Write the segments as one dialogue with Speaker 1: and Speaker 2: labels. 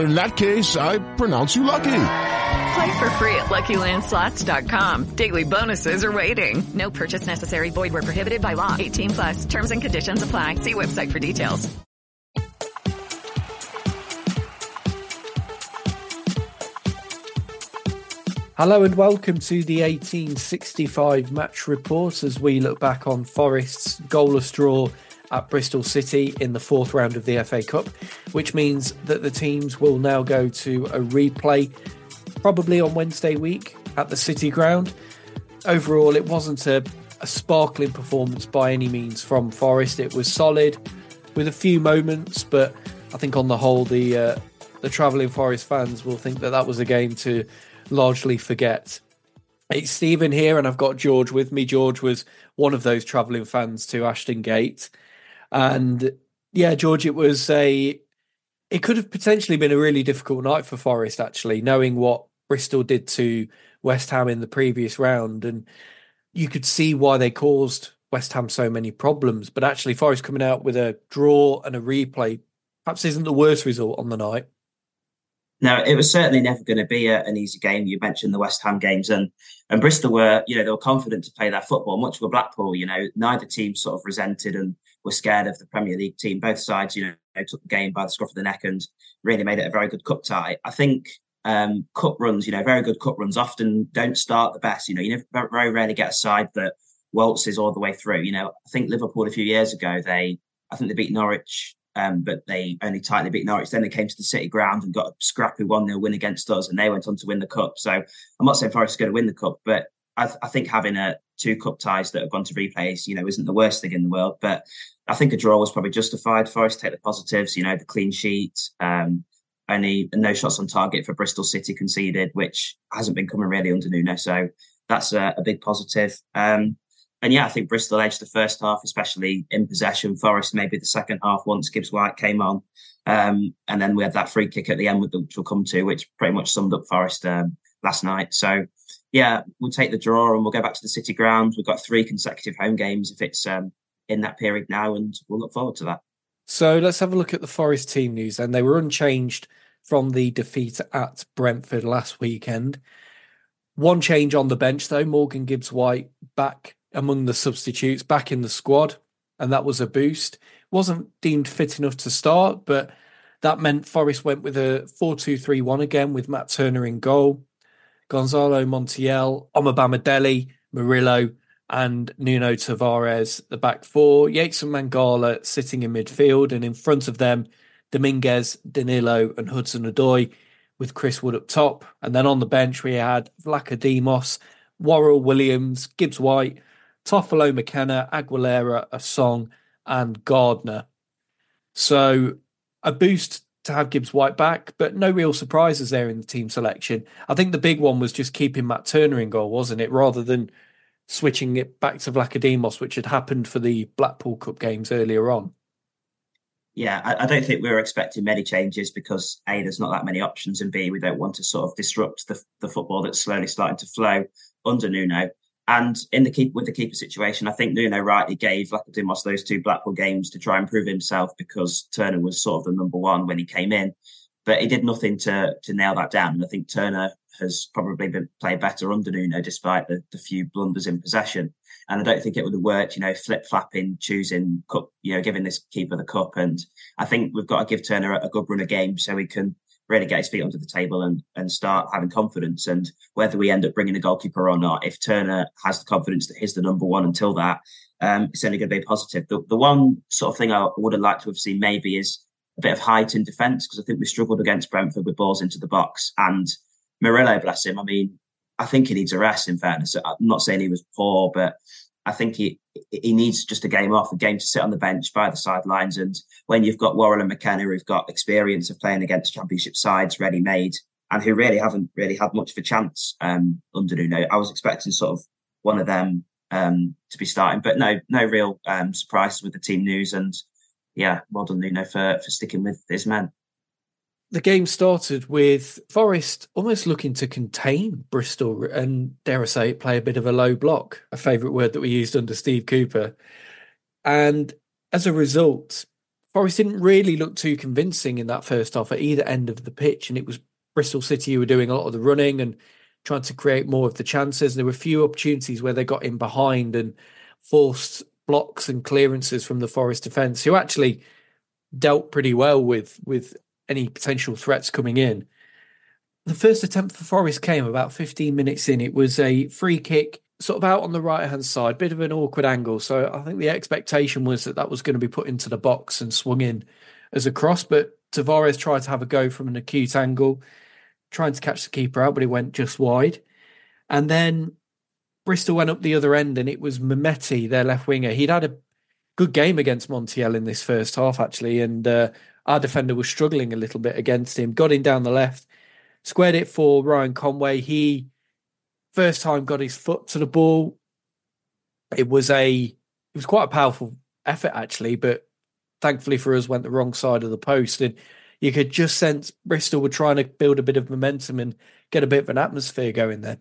Speaker 1: in that case, I pronounce you lucky.
Speaker 2: Play for free at LuckyLandSlots.com. Daily bonuses are waiting. No purchase necessary. Void were prohibited by law. 18 plus. Terms and conditions apply. See website for details.
Speaker 3: Hello and welcome to the 1865 match report as we look back on Forest's goalless draw at Bristol City in the fourth round of the FA Cup, which means that the teams will now go to a replay probably on Wednesday week at the City Ground. Overall, it wasn't a, a sparkling performance by any means from Forest. It was solid with a few moments, but I think on the whole, the uh, the travelling Forest fans will think that that was a game to largely forget. It's Stephen here, and I've got George with me. George was one of those travelling fans to Ashton Gate. And yeah, George, it was a. It could have potentially been a really difficult night for Forest, actually, knowing what Bristol did to West Ham in the previous round, and you could see why they caused West Ham so many problems. But actually, Forest coming out with a draw and a replay perhaps isn't the worst result on the night.
Speaker 4: No, it was certainly never going to be a, an easy game. You mentioned the West Ham games, and and Bristol were, you know, they were confident to play their football. Much with Blackpool, you know, neither team sort of resented and were scared of the Premier League team. Both sides, you know, took the game by the scruff of the neck and really made it a very good cup tie. I think um, cup runs, you know, very good cup runs often don't start the best. You know, you never, very rarely get a side that waltzes all the way through. You know, I think Liverpool a few years ago, they, I think they beat Norwich, um, but they only tightly beat Norwich. Then they came to the City ground and got a scrappy 1 0 win against us, and they went on to win the cup. So I'm not saying Forest is going to win the cup, but I, th- I think having a two cup ties that have gone to replays, you know, isn't the worst thing in the world. But I think a draw was probably justified for us. Take the positives, you know, the clean sheet, um, only no shots on target for Bristol City conceded, which hasn't been coming really under Nuno. So that's a, a big positive. Um, and yeah, I think Bristol edged the first half, especially in possession. Forest maybe the second half once Gibbs White came on. Um, and then we had that free kick at the end, which we'll come to, which pretty much summed up Forest um, last night. So yeah, we'll take the draw and we'll go back to the City ground. We've got three consecutive home games if it's um, in that period now, and we'll look forward to that.
Speaker 3: So let's have a look at the Forest team news. And they were unchanged from the defeat at Brentford last weekend. One change on the bench, though Morgan Gibbs White back among the substitutes, back in the squad, and that was a boost. Wasn't deemed fit enough to start, but that meant Forest went with a 4 2 3 1 again with Matt Turner in goal. Gonzalo Montiel, Omobamidele, Murillo, and Nuno Tavares, the back four. Yates and Mangala sitting in midfield, and in front of them, Dominguez, Danilo, and Hudson Odoi, with Chris Wood up top. And then on the bench, we had Vlachodimos, Worrall Williams, Gibbs White, Toffolo McKenna, Aguilera, Osong, and Gardner. So a boost to have Gibbs White back, but no real surprises there in the team selection. I think the big one was just keeping Matt Turner in goal, wasn't it? Rather than switching it back to Vlachodimos, which had happened for the Blackpool Cup games earlier on.
Speaker 4: Yeah, I, I, don't think we were expecting many changes because A, there's not that many options, and B, we don't want to sort of disrupt the, the football that's slowly starting to flow under Nuno. And in the keep with the keeper situation, I think Nuno rightly gave Vlachodimos those two Blackpool games to try and prove himself because Turner was sort of the number one when he came in, but he did nothing to to nail that down. And I think Turner has probably been played better under Nuno despite the, the few blunders in possession. And I don't think it would have worked, you know, flip flapping, choosing cup, you know, giving this keeper the cup. And I think we've got to give Turner a, a good run of games so he can really get his feet under the table and, and start having confidence. And whether we end up bringing a goalkeeper or not, if Turner has the confidence that he's the number one until that, um, it's only going to be positive. The, the one sort of thing I would have liked to have seen maybe is a bit of height in defence because I think we struggled against Brentford with balls into the box. And Murillo, bless him, I mean, I think he needs a rest. In fairness, I'm not saying he was poor, but I think he he needs just a game off, a game to sit on the bench by the sidelines. And when you've got Worrall and McKenna who've got experience of playing against championship sides ready made and who really haven't really had much of a chance um, under Nuno, I was expecting sort of one of them um, to be starting, but no, no real um, surprises with the team news. And yeah, well done Nuno for for sticking with his men
Speaker 3: the game started with Forest almost looking to contain Bristol and, dare I say, play a bit of a low block, a favourite word that we used under Steve Cooper. And as a result, Forest didn't really look too convincing in that first half at either end of the pitch. And it was Bristol City who were doing a lot of the running and trying to create more of the chances. And there were a few opportunities where they got in behind and forced blocks and clearances from the Forest defence, who actually dealt pretty well with with any potential threats coming in. The first attempt for Forest came about 15 minutes in. It was a free kick, sort of out on the right hand side, bit of an awkward angle. So I think the expectation was that that was going to be put into the box and swung in as a cross. But Tavares tried to have a go from an acute angle, trying to catch the keeper out, but it went just wide. And then Bristol went up the other end, and it was Mehmeti, their left winger. He'd had a good game against Montiel in this first half, actually, and uh, our defender was struggling a little bit against him. Got him down the left, squared it for Ryan Conway. He first time got his foot to the ball. It was a it was quite a powerful effort actually, but thankfully for us went the wrong side of the post and you could just sense Bristol were trying to build a bit of momentum and get a bit of an atmosphere going there.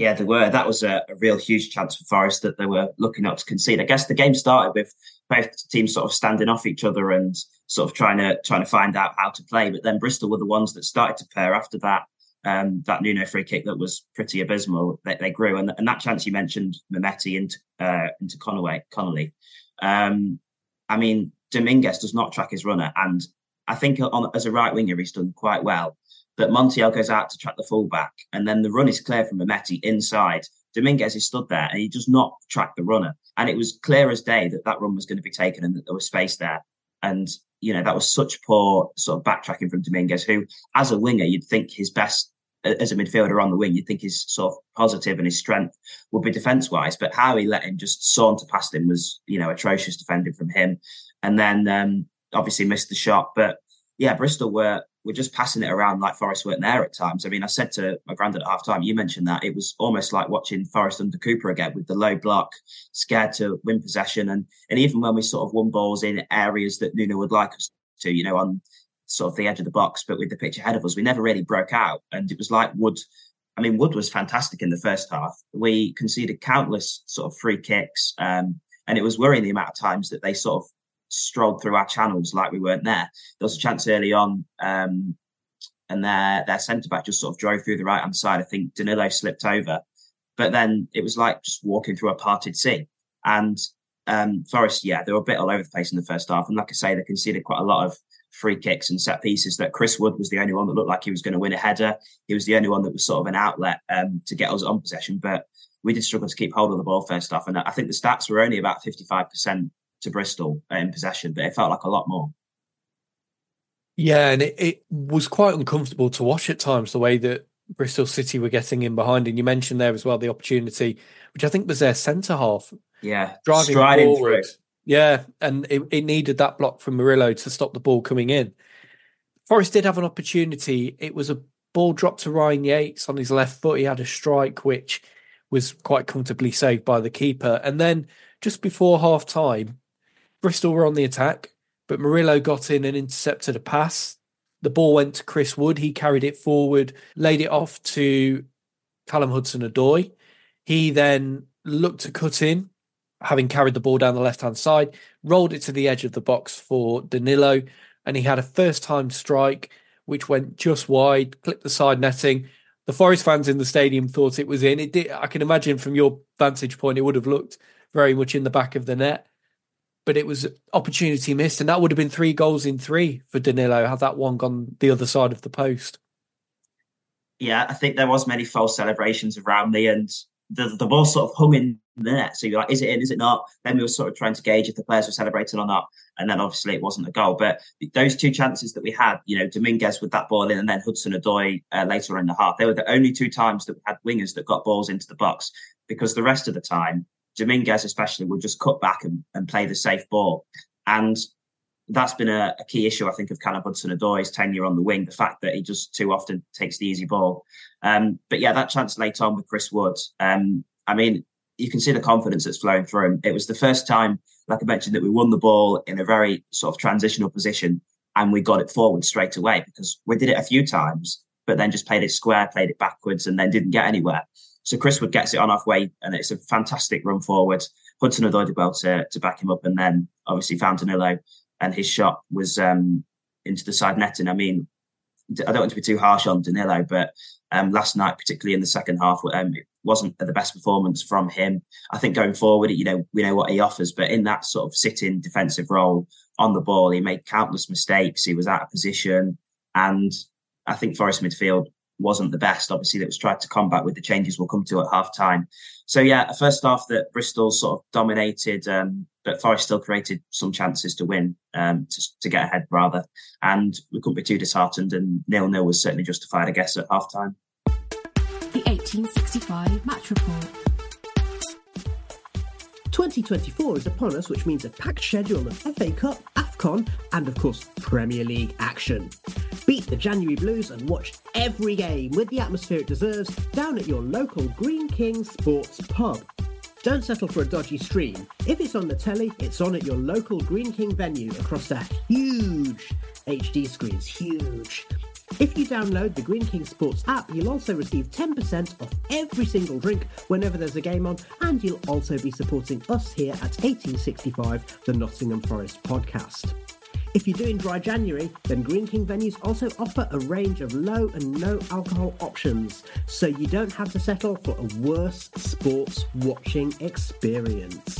Speaker 4: Yeah, they were. That was a, a, real huge chance for Forest that they were looking up to concede. I guess the game started with both teams sort of standing off each other and sort of trying to trying to find out how to play. But then Bristol were the ones that started to pair after that. Um, that Nuno free kick that was pretty abysmal. They, they grew, and, and, that chance you mentioned, Mehmeti into uh, into Conway, Connolly. Um, I mean, Dominguez does not track his runner, and I think on, as a right winger he's done quite well. But Montiel goes out to track the fullback, and then the run is clear from Mehmeti inside. Dominguez is stood there, and he does not track the runner. And it was clear as day that that run was going to be taken and that there was space there. And you know, that was such poor sort of backtracking from Dominguez, who, as a winger, you'd think his best as a midfielder on the wing, you'd think his sort of positive and his strength would be defence wise. But how he let him just saunter past him was, you know, atrocious defending from him. And then um, obviously missed the shot. But yeah, Bristol were were just passing it around like Forest weren't there at times. I mean, I said to my granddad at half time, you mentioned that it was almost like watching Forest under Cooper again with the low block, scared to win possession. And and even when we sort of won balls in areas that Nuno would like us to, you know, on sort of the edge of the box, but with the pitch ahead of us, we never really broke out. And it was like Wood. I mean, Wood was fantastic in the first half. We conceded countless sort of free kicks. Um, and it was worrying the amount of times that they sort of strolled through our channels like we weren't there. There was a chance early on, um, and their their centre back just sort of drove through the right hand side. I think Danilo slipped over, but then it was like just walking through a parted sea. And um, Forest, yeah, they were a bit all over the place in the first half. And like I say, they conceded quite a lot of free kicks and set pieces that Chris Wood was the only one that looked like he was going to win a header. He was the only one that was sort of an outlet um, to get us on possession. But we did struggle to keep hold of the ball first half. And I think the stats were only about 55% to Bristol uh, in possession, but it felt like a lot more.
Speaker 3: Yeah, and it, it was quite uncomfortable to watch at times the way that Bristol City were getting in behind. And you mentioned there as well the opportunity, which I think was their centre half.
Speaker 4: Yeah,
Speaker 3: driving Striding forward. Through. Yeah, and it, it needed that block from Murillo to stop the ball coming in. Forest did have an opportunity. It was a ball dropped to Ryan Yates on his left foot. He had a strike which was quite comfortably saved by the keeper. And then just before half time, Bristol were on the attack, but Murillo got in and intercepted a pass. The ball went to Chris Wood. He carried it forward, laid it off to Callum Hudson Odoi. He then looked to cut in, having carried the ball down the left hand side, rolled it to the edge of the box for Danilo, and he had a first time strike which went just wide, clipped the side netting. The Forest fans in the stadium thought it was in. It did. I can imagine from your vantage point, it would have looked very much in the back of the net, but it was opportunity missed, and that would have been three goals in three for Danilo had that one gone the other side of the post.
Speaker 4: Yeah, I think there was many false celebrations around me, and the, the ball sort of hung in the net. So you're like, is it in? Is it not? Then we were sort of trying to gauge if the players were celebrating or not. And then obviously it wasn't a goal. But those two chances that we had, you know, Dominguez with that ball in and then Hudson Odoi uh, later on in the half, they were the only two times that we had wingers that got balls into the box because the rest of the time, Dominguez especially would just cut back and, and play the safe ball. And that's been a, a, key issue, I think, of Callum Hudson Odoi's tenure on the wing. The fact that he just too often takes the easy ball. Um, but yeah, that chance late on with Chris Woods. Um, I mean, you can see the confidence that's flowing through him. It was the first time, like I mentioned, that we won the ball in a very sort of transitional position and we got it forward straight away because we did it a few times, but then just played it square, played it backwards, and then didn't get anywhere. So Chris Wood gets it on halfway, and it's a fantastic run forward. Hudson Odoi well to, to back him up, and then obviously found Danilo and his shot was um, into the side netting. I mean, I don't want to be too harsh on Danilo, but um, last night, particularly in the second half, um, it wasn't the best performance from him. I think going forward, you know, we know what he offers, but in that sort of sitting defensive role on the ball, he made countless mistakes. He was out of position, and I think Forest midfield wasn't the best. Obviously, that was tried to combat with the changes we'll come to at half time. So yeah, a first half that Bristol sort of dominated, um, but Forest still created some chances to win, um, to, to, get ahead rather. And we couldn't be too disheartened. And nil nil was certainly justified, I guess, at half time.
Speaker 5: The 1865 match report. 2024 is upon us, which means a packed schedule of FA Cup, AFCON, and of course, Premier League action. Beat the January Blues and watch every game with the atmosphere it deserves down at your local Greene King Sports Pub. Don't settle for a dodgy stream. If it's on the telly, it's on at your local Greene King venue across the huge HD screens. Huge. If you download the Greene King Sports app, you'll also receive 10% off every single drink whenever there's a game on, and you'll also be supporting us here at 1865, the Nottingham Forest podcast. If you're doing dry January, then Greene King venues also offer a range of low and no alcohol options, so you don't have to settle for a worse sports watching experience.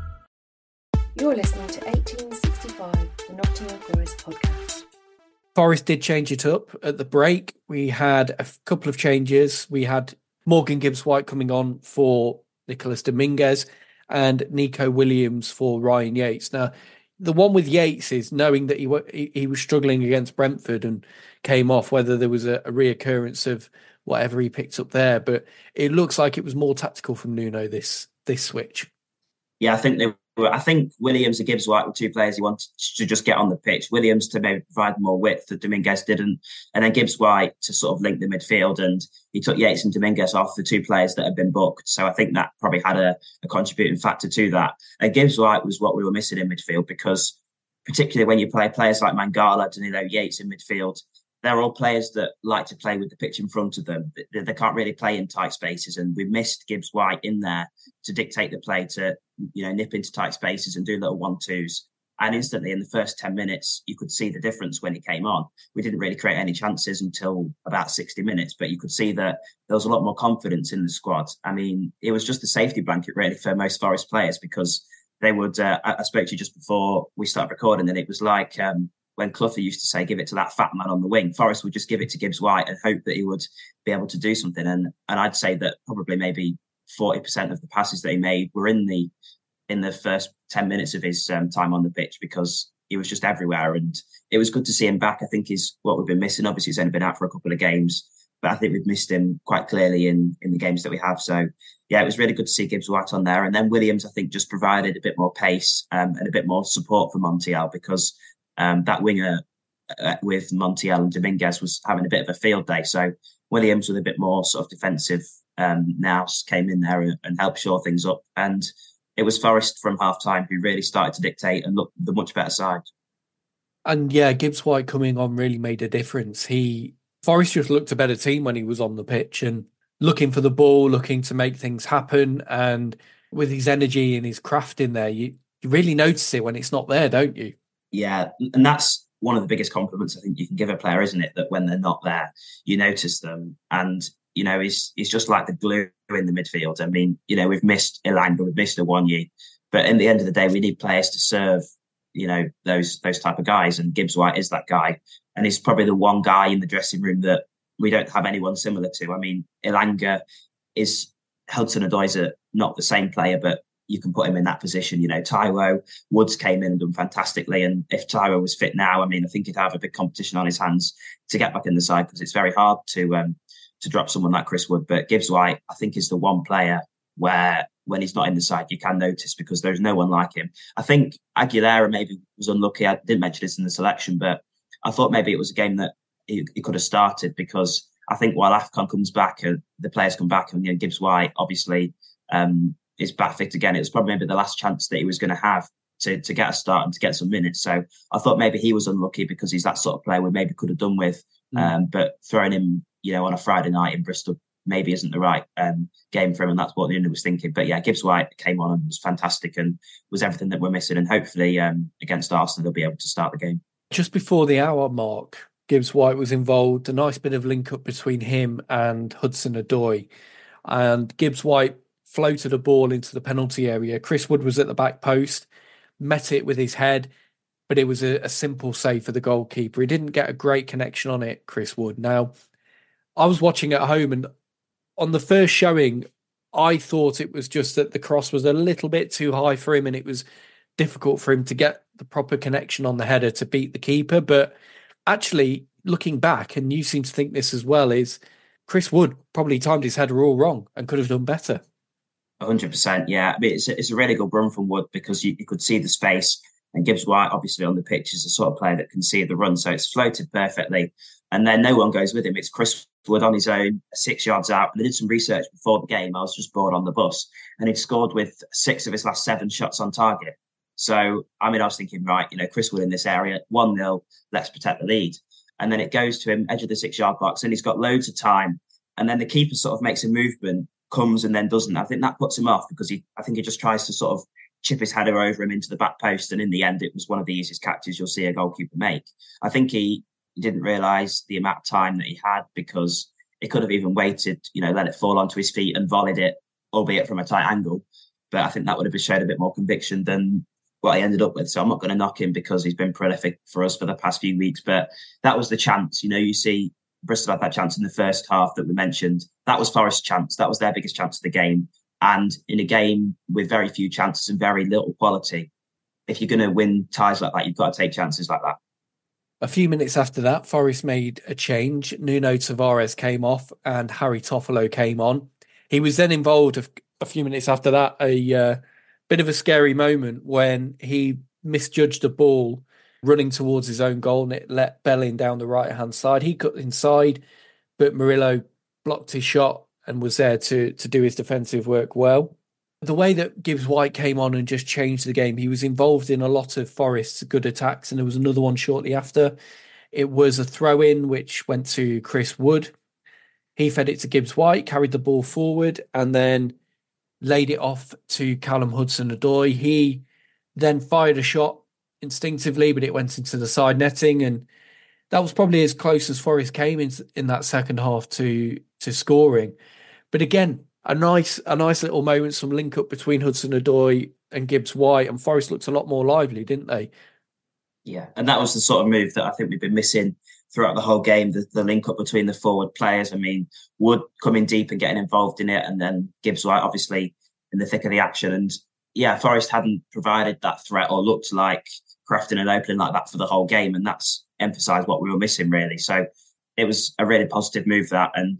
Speaker 6: You're listening to 1865, the Nottingham Forest podcast.
Speaker 3: Forest did change it up at the break. We had a couple of changes. We had Morgan Gibbs White coming on for Nicholas Dominguez and Nico Williams for Ryan Yates. Now, the one with Yates is knowing that he he, he was struggling against Brentford and came off. Whether there was a, a reoccurrence of whatever he picked up there, but it looks like it was more tactical from Nuno this this switch.
Speaker 4: Yeah, I think they I think Williams and Gibbs White were two players he wanted to just get on the pitch. Williams to maybe provide more width that Dominguez didn't, and then Gibbs White to sort of link the midfield. And he took Yates and Dominguez off the two players that had been booked. So I think that probably had a, a contributing factor to that. And Gibbs White was what we were missing in midfield because, particularly when you play players like Mangala, Danilo, Yates in midfield, they're all players that like to play with the pitch in front of them. They, they, can't really play in tight spaces, and we missed Gibbs White in there to dictate the play, to you know nip into tight spaces and do little one twos. And instantly, in the first ten minutes, you could see the difference when he came on. We didn't really create any chances until about sixty minutes, but you could see that there was a lot more confidence in the squad. I mean, it was just a safety blanket really for most Forest players because they would. Uh, I, spoke to you just before we started recording, and it was like. Um, when Clough used to say, give it to that fat man on the wing, Forest would just give it to Gibbs White and hope that he would be able to do something. And and I'd say that probably maybe 40% of the passes that he made were in the in the first 10 minutes of his um, time on the pitch because he was just everywhere. And it was good to see him back. I think is what we've been missing. Obviously, he's only been out for a couple of games. but I think we've missed him quite clearly in in the games that we have. So yeah, it was really good to see Gibbs White on there, and then Williams I think just provided a bit more pace um, and a bit more support for Montiel because um, that winger uh, with Montiel and Dominguez was having a bit of a field day. So Williams with a bit more sort of defensive um, now came in there and, and helped shore things up. And it was Forest from half time who really started to dictate and look the much better side.
Speaker 3: And yeah, Gibbs White coming on really made a difference. He Forest just looked a better team when he was on the pitch and looking for the ball, looking to make things happen. And with his energy and his craft in there, you, you really notice it when it's not there, don't you?
Speaker 4: Yeah. And that's one of the biggest compliments I think you can give a player, isn't it? That when they're not there, you notice them. And, you know, he's he's just like the glue in the midfield. I mean, you know, we've missed Elanga, we've missed Awoniyi, but in the end of the day, we need players to serve, you know, those those type of guys. And Gibbs White is that guy. And he's probably the one guy in the dressing room that we don't have anyone similar to. I mean, Elanga is Hudson Odoi's not the same player, but you can put him in that position. You know, Taiwo Woods came in and done fantastically. And if Taiwo was fit now, I mean, I think he'd have a big competition on his hands to get back in the side because it's very hard to um, to drop someone like Chris Wood. But Gibbs White, I think, is the one player where when he's not in the side, you can notice because there's no one like him. I think Aguilera maybe was unlucky. I didn't mention this in the selection, but I thought maybe it was a game that he, he could have started because I think while Afcon comes back and the players come back and you know, Gibbs White obviously um, is fit again, it was probably maybe the last chance that he was going to have to, to get a start and to get some minutes. So I thought maybe he was unlucky because he's that sort of player we maybe could have done with. Mm. Um, but throwing him, you know, on a Friday night in Bristol maybe isn't the right um, game for him, and that's what the was thinking. But yeah, Gibbs White came on and was fantastic and was everything that we're missing. And hopefully um, against Arsenal, they'll be able to start the game.
Speaker 3: Just before the hour mark, Gibbs White was involved. A nice bit of link up between him and Hudson Odoi. And Gibbs White floated a ball into the penalty area. Chris Wood was at the back post, met it with his head, but it was a, a simple save for the goalkeeper. He didn't get a great connection on it, Chris Wood. Now, I was watching at home, and on the first showing, I thought it was just that the cross was a little bit too high for him, and it was difficult for him to get the proper connection on the header to beat the keeper. But actually, looking back, and you seem to think this as well, is Chris Wood probably timed his header all wrong and could have done better
Speaker 4: hundred percent. Yeah, I mean, it's it's a really good run from Wood because you, you could see the space, and Gibbs White obviously on the pitch is the sort of player that can see the run, so it's floated perfectly. And then no one goes with him. It's Chris Wood on his own, six yards out. And I did some research before the game. I was just bored on the bus, and he'd scored with six of his last seven shots on target. So I mean, I was thinking, right, you know, Chris Wood in this area, one 0 let's protect the lead. And then it goes to him edge of the six yard box, and he's got loads of time. And then the keeper sort of makes a movement comes and then doesn't. I think that puts him off because he, I think he just tries to sort of chip his header over him into the back post. And in the end, it was one of the easiest catches you'll see a goalkeeper make. I think he, he didn't realise the amount of time that he had because he could have even waited, you know, let it fall onto his feet and volleyed it, albeit from a tight angle. But I think that would have showed a bit more conviction than what he ended up with. So I'm not going to knock him because he's been prolific for us for the past few weeks. But that was the chance. You know, you see Bristol had that chance in the first half that we mentioned. That was Forest's chance. That was their biggest chance of the game. And in a game with very few chances and very little quality, if you're going to win ties like that, you've got to take chances like that.
Speaker 3: A few minutes after that, Forest made a change. Nuno Tavares came off and Harry Toffolo came on. He was then involved a, few minutes after that, a uh, bit of a scary moment when he misjudged a ball running towards his own goal and it let Belling down the right hand side. He cut inside, but Murillo blocked his shot and was there to to do his defensive work well. The way that Gibbs White came on and just changed the game, he was involved in a lot of Forest's good attacks, and there was another one shortly after. It was a throw in which went to Chris Wood. He fed it to Gibbs White, carried the ball forward, and then laid it off to Callum Hudson Odoi. He then fired a shot instinctively, but it went into the side netting, and that was probably as close as Forest came in in that second half to to scoring. But again, a nice a nice little moment, some link up between Hudson Odoi and Gibbs White, and Forest looked a lot more lively, didn't they?
Speaker 4: Yeah, and that was the sort of move that I think we've been missing throughout the whole game. The, the link up between the forward players. I mean, Wood coming deep and getting involved in it, and then Gibbs White obviously in the thick of the action. And yeah, Forest hadn't provided that threat or looked like crafting an opening like that for the whole game, and that's emphasised what we were missing really. So it was a really positive move that, and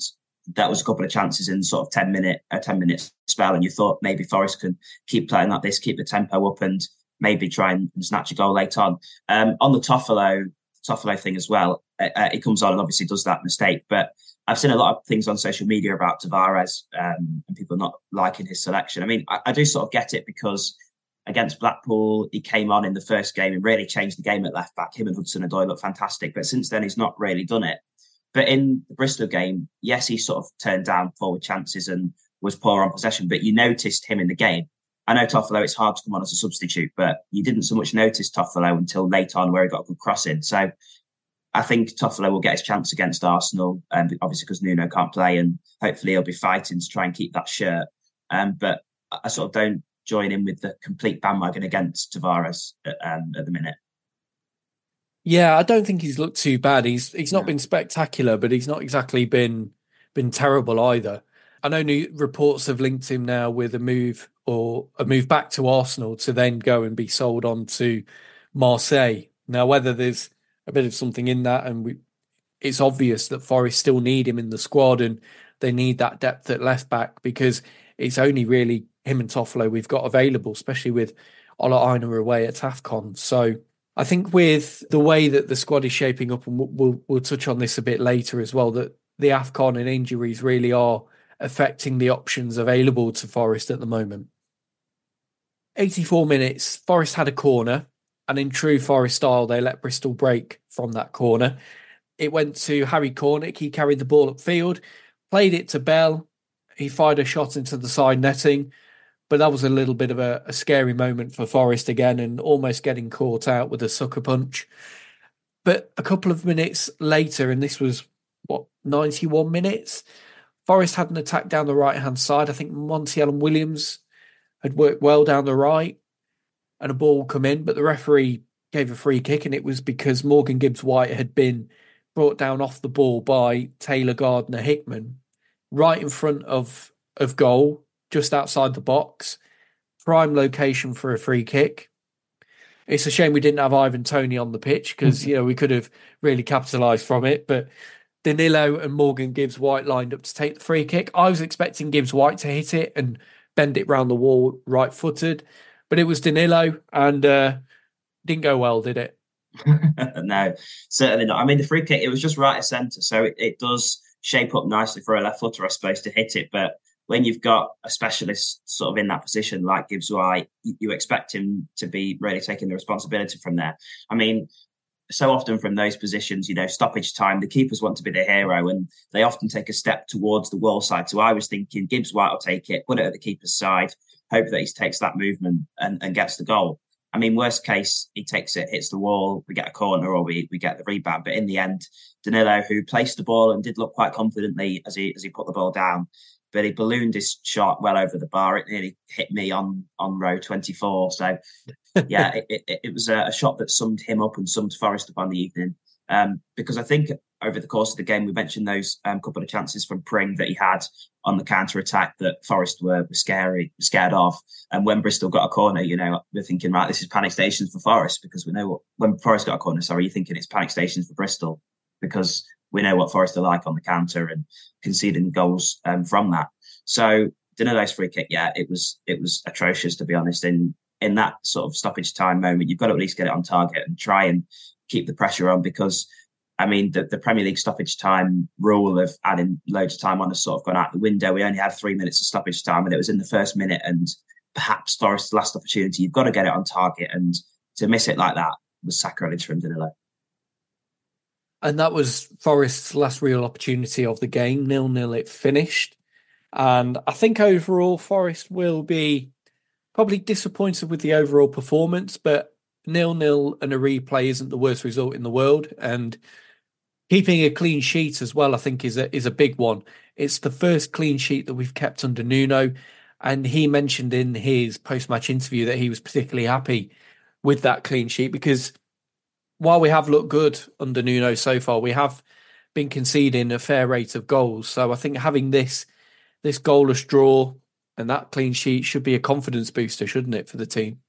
Speaker 4: that was a couple of chances in sort of ten minute a ten minute spell, and you thought maybe Forest can keep playing like this, keep the tempo up, and maybe try and snatch a goal late on. Um, on the Toffolo Toffolo thing as well, uh, uh, he comes on and obviously does that mistake, but I've seen a lot of things on social media about Tavares um, and people not liking his selection. I mean, I, I, do sort of get it because against Blackpool, he came on in the first game and really changed the game at left back. Him and Hudson-Odoi look fantastic, but since then he's not really done it. But in the Bristol game, yes, he sort of turned down forward chances and was poor on possession, but you noticed him in the game. I know Toffolo, it's hard to come on as a substitute, but you didn't so much notice Toffolo until late on where he got a good cross in. So I think Toffolo will get his chance against Arsenal, um, obviously because Nuno can't play, and hopefully he'll be fighting to try and keep that shirt. Um, but I sort of don't join in with the complete bandwagon against Tavares at, um, at the minute.
Speaker 3: Yeah, I don't think he's looked too bad. He's he's not been spectacular, but he's not exactly been been terrible either. I know new reports have linked him now with a move or a move back to Arsenal to then go and be sold on to Marseille. Now, whether there's a bit of something in that, and we, it's obvious that Forest still need him in the squad, and they need that depth at left back because it's only really him and Toffolo we've got available, especially with Ola Aina away at AFCON. So I think with the way that the squad is shaping up, and we'll, we'll, we'll touch on this a bit later as well, that the AFCON and injuries really are affecting the options available to Forest at the moment. 84 minutes, Forest had a corner and in true Forest style, they let Bristol break from that corner. It went to Harry Cornick. He carried the ball upfield, played it to Bell. He fired a shot into the side netting, but that was a little bit of a, a scary moment for Forest again and almost getting caught out with a sucker punch. But a couple of minutes later, and this was what, 91 minutes, Forest had an attack down the right hand side. I think Monty Allen Williams had worked well down the right and a ball come in, but the referee gave a free kick, and it was because Morgan Gibbs White had been brought down off the ball by Taylor Gardner Hickman, right in front of of goal, just outside the box. Prime location for a free kick. It's a shame we didn't have Ivan Toney on the pitch because you know we could have really capitalised from it. But Danilo and Morgan Gibbs White lined up to take the free kick. I was expecting Gibbs White to hit it and bend it round the wall right footed but it was Danilo and uh, didn't go well, did it?
Speaker 4: no, certainly not. I mean, the free kick, it was just right at centre, so it, it does shape up nicely for a left footer, I suppose, to hit it. But when you've got a specialist sort of in that position like Gibbs White, you expect him to be really taking the responsibility from there. I mean, so often from those positions, you know, stoppage time, the keepers want to be the hero and they often take a step towards the wall side. So I was thinking Gibbs White will take it, put it at the keeper's side, hope that he takes that movement and, and gets the goal. I mean, worst case, he takes it, hits the wall, we get a corner, or we, we get the rebound. But in the end, Danilo, who placed the ball and did look quite confidently as he as he put the ball down, but he ballooned his shot well over the bar. It nearly hit me on on row twenty four. So, yeah, it, it, it, was a, shot that summed him up and summed Forest up on the evening. Um, because I think over the course of the game, we mentioned those um, couple of chances from Pring that he had on the counter attack that Forest were, were scary, scared of. And when Bristol got a corner, you know, we're thinking, right, this is panic stations for Forest because we know what, when Forest got a corner, sorry, you're thinking it's panic stations for Bristol because we know what Forest are like on the counter and conceding goals um, from that. So Danilo's free kick, yeah, it was it was atrocious to be honest. In in that sort of stoppage time moment, you've got to at least get it on target and try and keep the pressure on because I mean, the, the Premier League stoppage time rule of adding loads of time on has sort of gone out the window. We only had three minutes of stoppage time, and it was in the first minute. And perhaps Forest's last opportunity, you've got to get it on target. And to miss it like that was sacrilege from Danilo.
Speaker 3: And that was Forest's last real opportunity of the game. Nil nil, it finished. And I think overall, Forest will be probably disappointed with the overall performance, but nil nil and a replay isn't the worst result in the world. And keeping a clean sheet as well, I think is a is a big one. It's the first clean sheet that we've kept under Nuno, and he mentioned in his post match interview that he was particularly happy with that clean sheet because while we have looked good under Nuno so far, we have been conceding a fair rate of goals. So I think having this this goalless draw and that clean sheet should be a confidence booster, shouldn't it, for the team?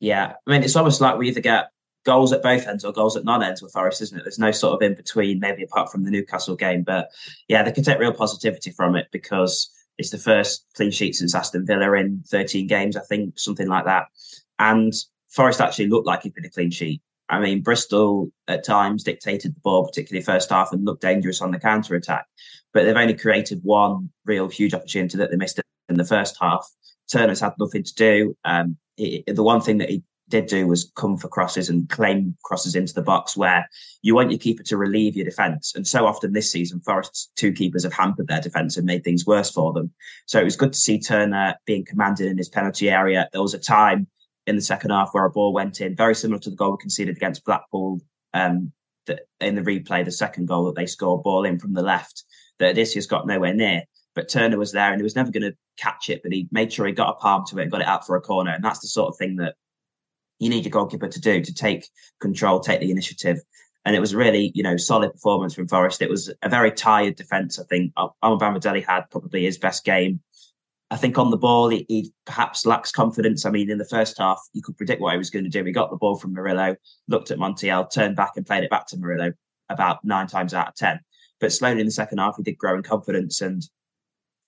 Speaker 4: Yeah, I mean, it's almost like we either get goals at both ends or goals at none ends with Forest, isn't it? There's no sort of in between, maybe apart from the Newcastle game. But yeah, they can take real positivity from it because it's the first clean sheet since Aston Villa in 13 games, I think, something like that. And Forest actually looked like he'd been a clean sheet. I mean, Bristol at times dictated the ball, particularly first half, and looked dangerous on the counter attack. But they've only created one real huge opportunity that they missed in the first half. Turner's had nothing to do. Um, it, the one thing that he did do was come for crosses and claim crosses into the box where you want your keeper to relieve your defence. And so often this season, Forest's two keepers have hampered their defence and made things worse for them. So it was good to see Turner being commanded in his penalty area. There was a time in the second half where a ball went in, very similar to the goal we conceded against Blackpool um, in the replay, the second goal that they scored, ball in from the left, that Odysseas got nowhere near. But Turner was there and he was never going to catch it, but he made sure he got a palm to it and got it out for a corner. And that's the sort of thing that you need your goalkeeper to do to take control, take the initiative. And it was really, you know, solid performance from Forest. It was a very tired defence. I think Omar Omobamidele had probably his best game. I think on the ball, he, he, perhaps lacks confidence. I mean, in the first half, you could predict what he was going to do. He got the ball from Murillo, looked at Montiel, turned back and played it back to Murillo about nine times out of 10. But slowly in the second half, he did grow in confidence and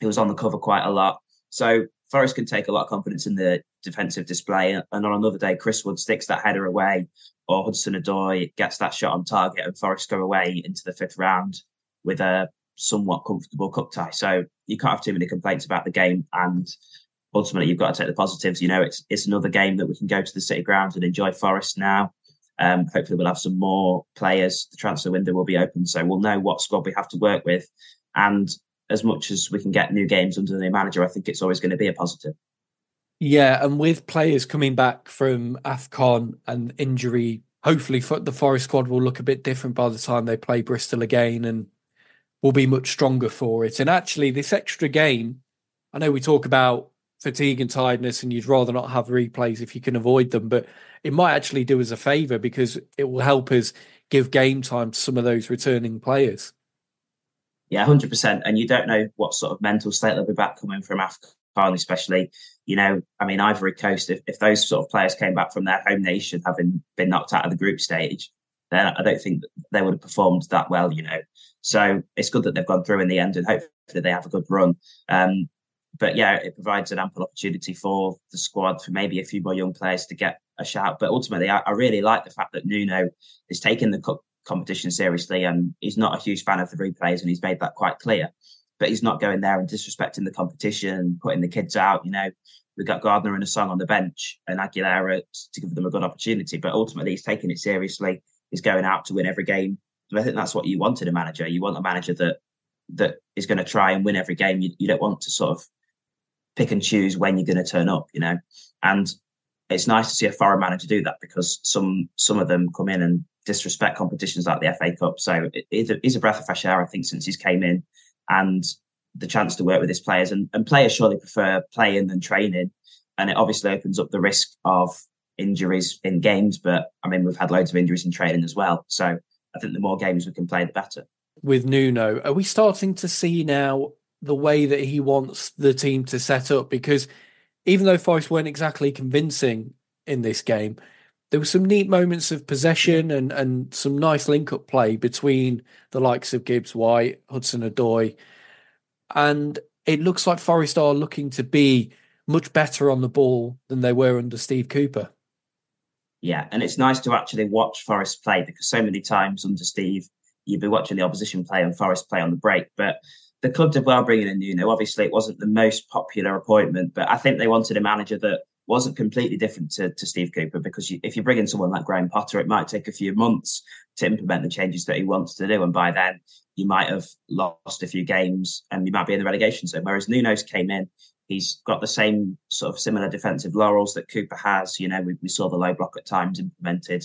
Speaker 4: he was on the cover quite a lot. So Forest can take a lot of confidence in the defensive display. And on another day, Chris Wood sticks that header away, or Hudson Odoi gets that shot on target, and Forest go away into the fifth round with a somewhat comfortable cup tie. So you can't have too many complaints about the game. And ultimately, you've got to take the positives. You know, it's it's another game that we can go to the City grounds and enjoy Forest now. Um, hopefully, we'll have some more players. The transfer window will be open, so we'll know what squad we have to work with. And as much as we can get new games under the new manager, I think it's always going to be a positive.
Speaker 3: Yeah, and with players coming back from AFCON and injury, hopefully the Forest squad will look a bit different by the time they play Bristol again and will be much stronger for it. And actually, this extra game, I know we talk about fatigue and tiredness, and you'd rather not have replays if you can avoid them, but it might actually do us a favour because it will help us give game time to some of those returning players.
Speaker 4: Yeah, hundred percent. And you don't know what sort of mental state they'll be back coming from AFCON, especially. You know, I mean, Ivory Coast. If, if those sort of players came back from their home nation, having been knocked out of the group stage, then I don't think they would have performed that well. You know, so it's good that they've gone through in the end, and hopefully they have a good run. Um, but yeah, it provides an ample opportunity for the squad for maybe a few more young players to get a shout. But ultimately, I, I really like the fact that Nuno is taking the cup competition seriously. And he's not a huge fan of the replays, and he's made that quite clear. But he's not going there and disrespecting the competition, putting the kids out. You know, we've got Gardner and Osong on the bench and Aguilera to give them a good opportunity. But ultimately, he's taking it seriously. He's going out to win every game. And I think that's what you want in a manager. You want a manager that that is going to try and win every game. You, you don't want to sort of pick and choose when you're going to turn up, you know. And it's nice to see a foreign manager do that because some some of them come in and disrespect competitions like the FA Cup. So it's, a, a breath of fresh air, I think, since he's came in, and the chance to work with his players. And, and players surely prefer playing than training, and it obviously opens up the risk of injuries in games. But I mean, we've had loads of injuries in training as well. So I think the more games we can play, the better.
Speaker 3: With Nuno, are we starting to see now the way that he wants the team to set up? Because even though Forest weren't exactly convincing in this game, there were some neat moments of possession and, and some nice link up play between the likes of Gibbs White, Hudson Odoi. And it looks like Forest are looking to be much better on the ball than they were under Steve Cooper.
Speaker 4: Yeah, and it's nice to actually watch Forest play because so many times under Steve, you'd be watching the opposition play and Forest play on the break. But the club did well bringing in Nuno. Obviously, it wasn't the most popular appointment, but I think they wanted a manager that wasn't completely different to, to Steve Cooper because you, if you bring in someone like Graham Potter, it might take a few months to implement the changes that he wants to do. And by then, you might have lost a few games and you might be in the relegation zone. Whereas Nuno's came in, he's got the same sort of similar defensive laurels that Cooper has. You know, we, we saw the low block at times implemented.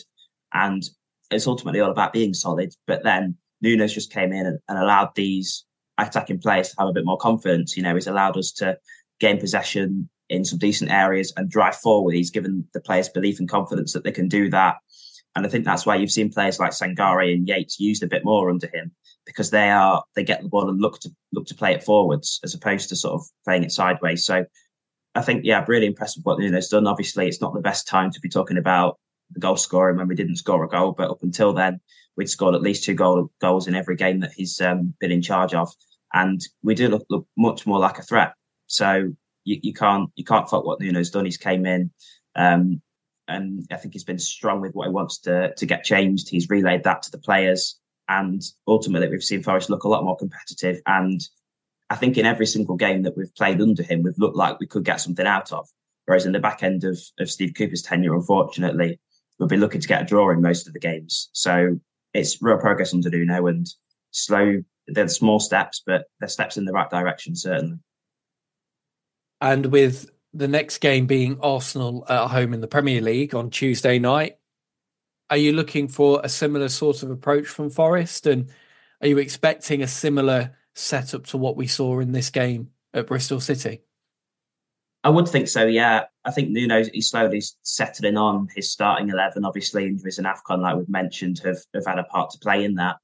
Speaker 4: And it's ultimately all about being solid. But then Nuno's just came in and, and allowed these attacking players to have a bit more confidence. You know, he's allowed us to gain possession in some decent areas and drive forward. He's given the players belief and confidence that they can do that. And I think that's why you've seen players like Sangare and Yates used a bit more under him because they are they get the ball and look to look to play it forwards as opposed to sort of playing it sideways. So I think yeah, really impressed with what Nuno's done. Obviously, it's not the best time to be talking about the goal scoring when we didn't score a goal. But up until then, we'd scored at least two goal, goals in every game that he's um, been in charge of, and we do look, look much more like a threat. So you, you can't you can't fault what Nuno's done. He's came in, um, and I think he's been strong with what he wants to to get changed. He's relayed that to the players, and ultimately we've seen Forest look a lot more competitive. And I think in every single game that we've played under him, we've looked like we could get something out of. Whereas in the back end of, of Steve Cooper's tenure, unfortunately, we've been looking to get a draw in most of the games. So it's real progress under Nuno and slow. They're small steps, but they're steps in the right direction, certainly.
Speaker 3: And with the next game being Arsenal at home in the Premier League on Tuesday night, are you looking for a similar sort of approach from Forest? And are you expecting a similar setup to what we saw in this game at Bristol City?
Speaker 4: I would think so, yeah. I think Nuno he's slowly settling on his starting eleven. Obviously, injuries and Afcon, like we've mentioned, have have had a part to play in that.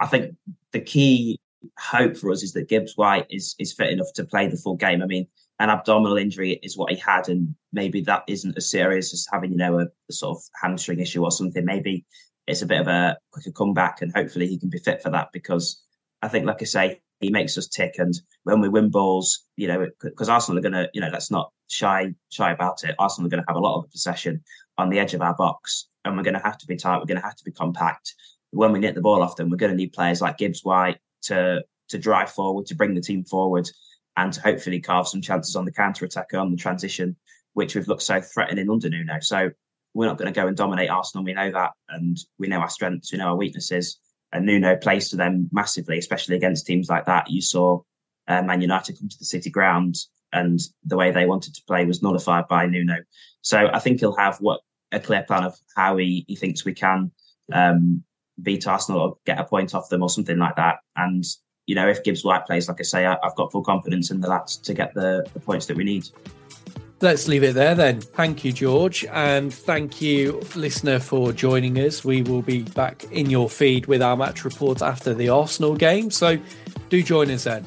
Speaker 4: I think the key hope for us is that Gibbs White is is fit enough to play the full game. I mean, an abdominal injury is what he had, and maybe that isn't as serious as having, you know, a, a, sort of hamstring issue or something. Maybe it's a bit of a quicker comeback, and hopefully he can be fit for that because I think, like I say, he makes us tick. And when we win balls, you know, because Arsenal are going to, you know, let's not shy shy about it. Arsenal are going to have a lot of possession on the edge of our box, and we're going to have to be tight. We're going to have to be compact. When we nick the ball off them, we're going to need players like Gibbs White to to drive forward, to bring the team forward and to hopefully carve some chances on the counter attack on the transition, which we've looked so threatening under Nuno. So we're not going to go and dominate Arsenal. We know that, and we know our strengths, we know our weaknesses. And Nuno plays to them massively, especially against teams like that. You saw uh, Man United come to the City ground, and the way they wanted to play was nullified by Nuno. So I think he'll have what a clear plan of how he, he thinks we can um, beat Arsenal or get a point off them or something like that. And you know, if Gibbs White plays, like I say, I, have got full confidence in the lads to get the, the points that we need.
Speaker 3: Let's leave it there then. Thank you, George. And thank you, listener, for joining us. We will be back in your feed with our match reports after the Arsenal game. So do join us then.